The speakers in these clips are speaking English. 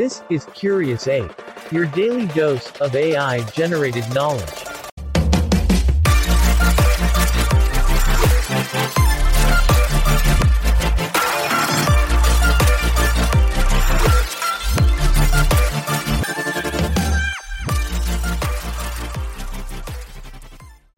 This is Curious Ape, your daily dose of AI generated knowledge.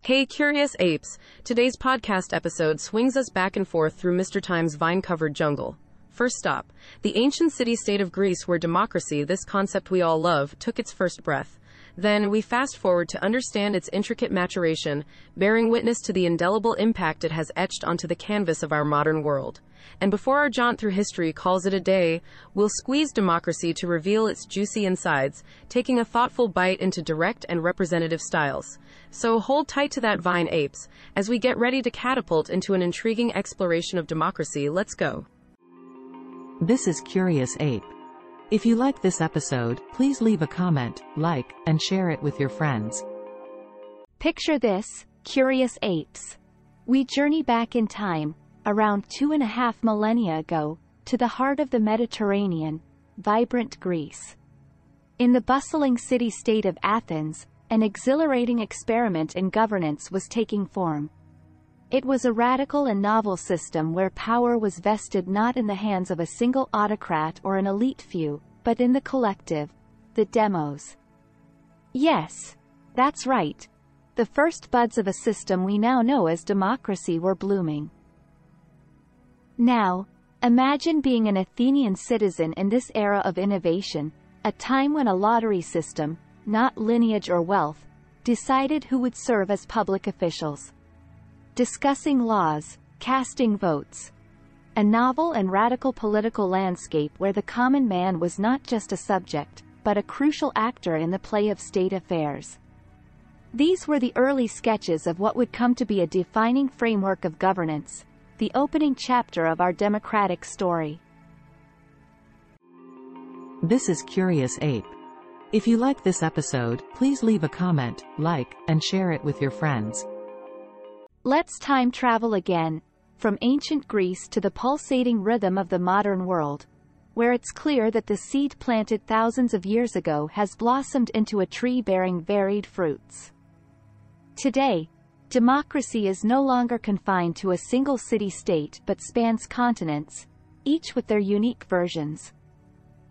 Hey, curious apes. Today's podcast episode swings us back and forth through Mr. Time's vine covered jungle. First stop, the ancient city state of Greece, where democracy, this concept we all love, took its first breath. Then we fast forward to understand its intricate maturation, bearing witness to the indelible impact it has etched onto the canvas of our modern world. And before our jaunt through history calls it a day, we'll squeeze democracy to reveal its juicy insides, taking a thoughtful bite into direct and representative styles. So hold tight to that vine, apes. As we get ready to catapult into an intriguing exploration of democracy, let's go. This is Curious Ape. If you like this episode, please leave a comment, like, and share it with your friends. Picture this, curious apes. We journey back in time, around two and a half millennia ago, to the heart of the Mediterranean, vibrant Greece. In the bustling city-state of Athens, an exhilarating experiment in governance was taking form. It was a radical and novel system where power was vested not in the hands of a single autocrat or an elite few, but in the collective, the demos. Yes, that's right. The first buds of a system we now know as democracy were blooming. Now, imagine being an Athenian citizen in this era of innovation, a time when a lottery system, not lineage or wealth, decided who would serve as public officials. Discussing laws, casting votes. A novel and radical political landscape where the common man was not just a subject, but a crucial actor in the play of state affairs. These were the early sketches of what would come to be a defining framework of governance, the opening chapter of our democratic story. This is Curious Ape. If you like this episode, please leave a comment, like, and share it with your friends. Let's time travel again, from ancient Greece to the pulsating rhythm of the modern world, where it's clear that the seed planted thousands of years ago has blossomed into a tree bearing varied fruits. Today, democracy is no longer confined to a single city-state but spans continents, each with their unique versions.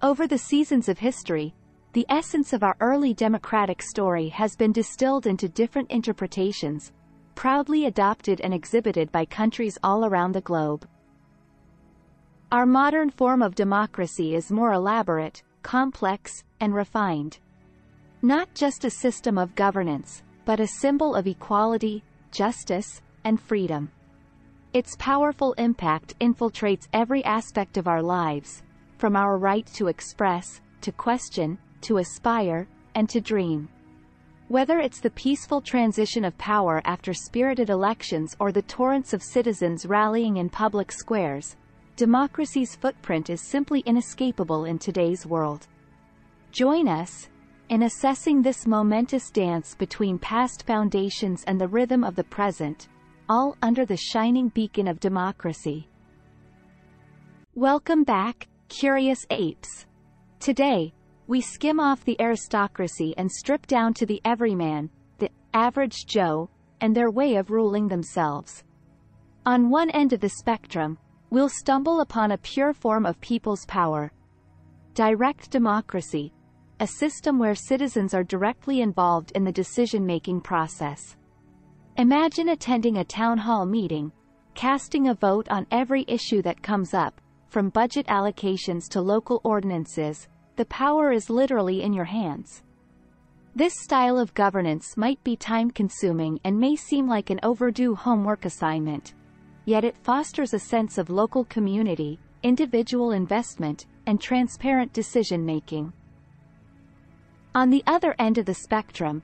Over the seasons of history, the essence of our early democratic story has been distilled into different interpretations, proudly adopted and exhibited by countries all around the globe. Our modern form of democracy is more elaborate, complex, and refined. Not just a system of governance, but a symbol of equality, justice, and freedom. Its powerful impact infiltrates every aspect of our lives, from our right to express, to question, to aspire, and to dream. Whether it's the peaceful transition of power after spirited elections or the torrents of citizens rallying in public squares, democracy's footprint is simply inescapable in today's world. Join us in assessing this momentous dance between past foundations and the rhythm of the present, all under the shining beacon of democracy. Welcome back, curious apes. Today, we skim off the aristocracy and strip down to the everyman, the average Joe, and their way of ruling themselves. On one end of the spectrum, we'll stumble upon a pure form of people's power. Direct democracy, a system where citizens are directly involved in the decision-making process. Imagine attending a town hall meeting, casting a vote on every issue that comes up, from budget allocations to local ordinances, the power is literally in your hands. This style of governance might be time-consuming and may seem like an overdue homework assignment. Yet it fosters a sense of local community, individual investment, and transparent decision-making. On the other end of the spectrum,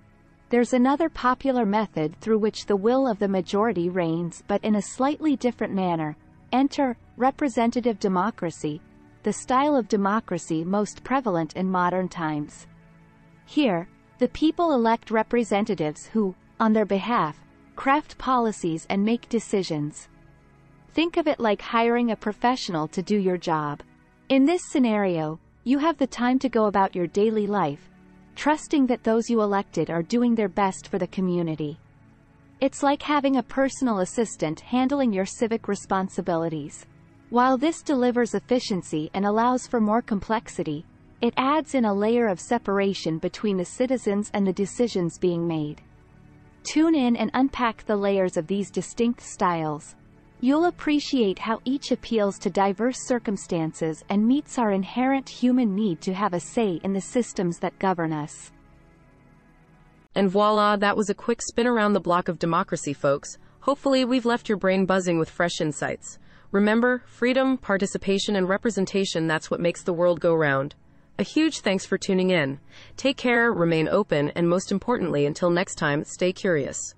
there's another popular method through which the will of the majority reigns but in a slightly different manner. Enter representative democracy, the style of democracy most prevalent in modern times. Here, the people elect representatives who, on their behalf, craft policies and make decisions. Think of it like hiring a professional to do your job. In this scenario, You have the time to go about your daily life, trusting that those you elected are doing their best for the community. It's like having a personal assistant handling your civic responsibilities. While this delivers efficiency and allows for more complexity, it adds in a layer of separation between the citizens and the decisions being made. Tune in and unpack the layers of these distinct styles. You'll appreciate how each appeals to diverse circumstances and meets our inherent human need to have a say in the systems that govern us. And voila, that was a quick spin around the block of democracy, folks. Hopefully, we've left your brain buzzing with fresh insights. Remember, freedom, participation, and representation that's what makes the world go round. A huge thanks for tuning in. Take care, remain open, and most importantly, until next time, stay curious.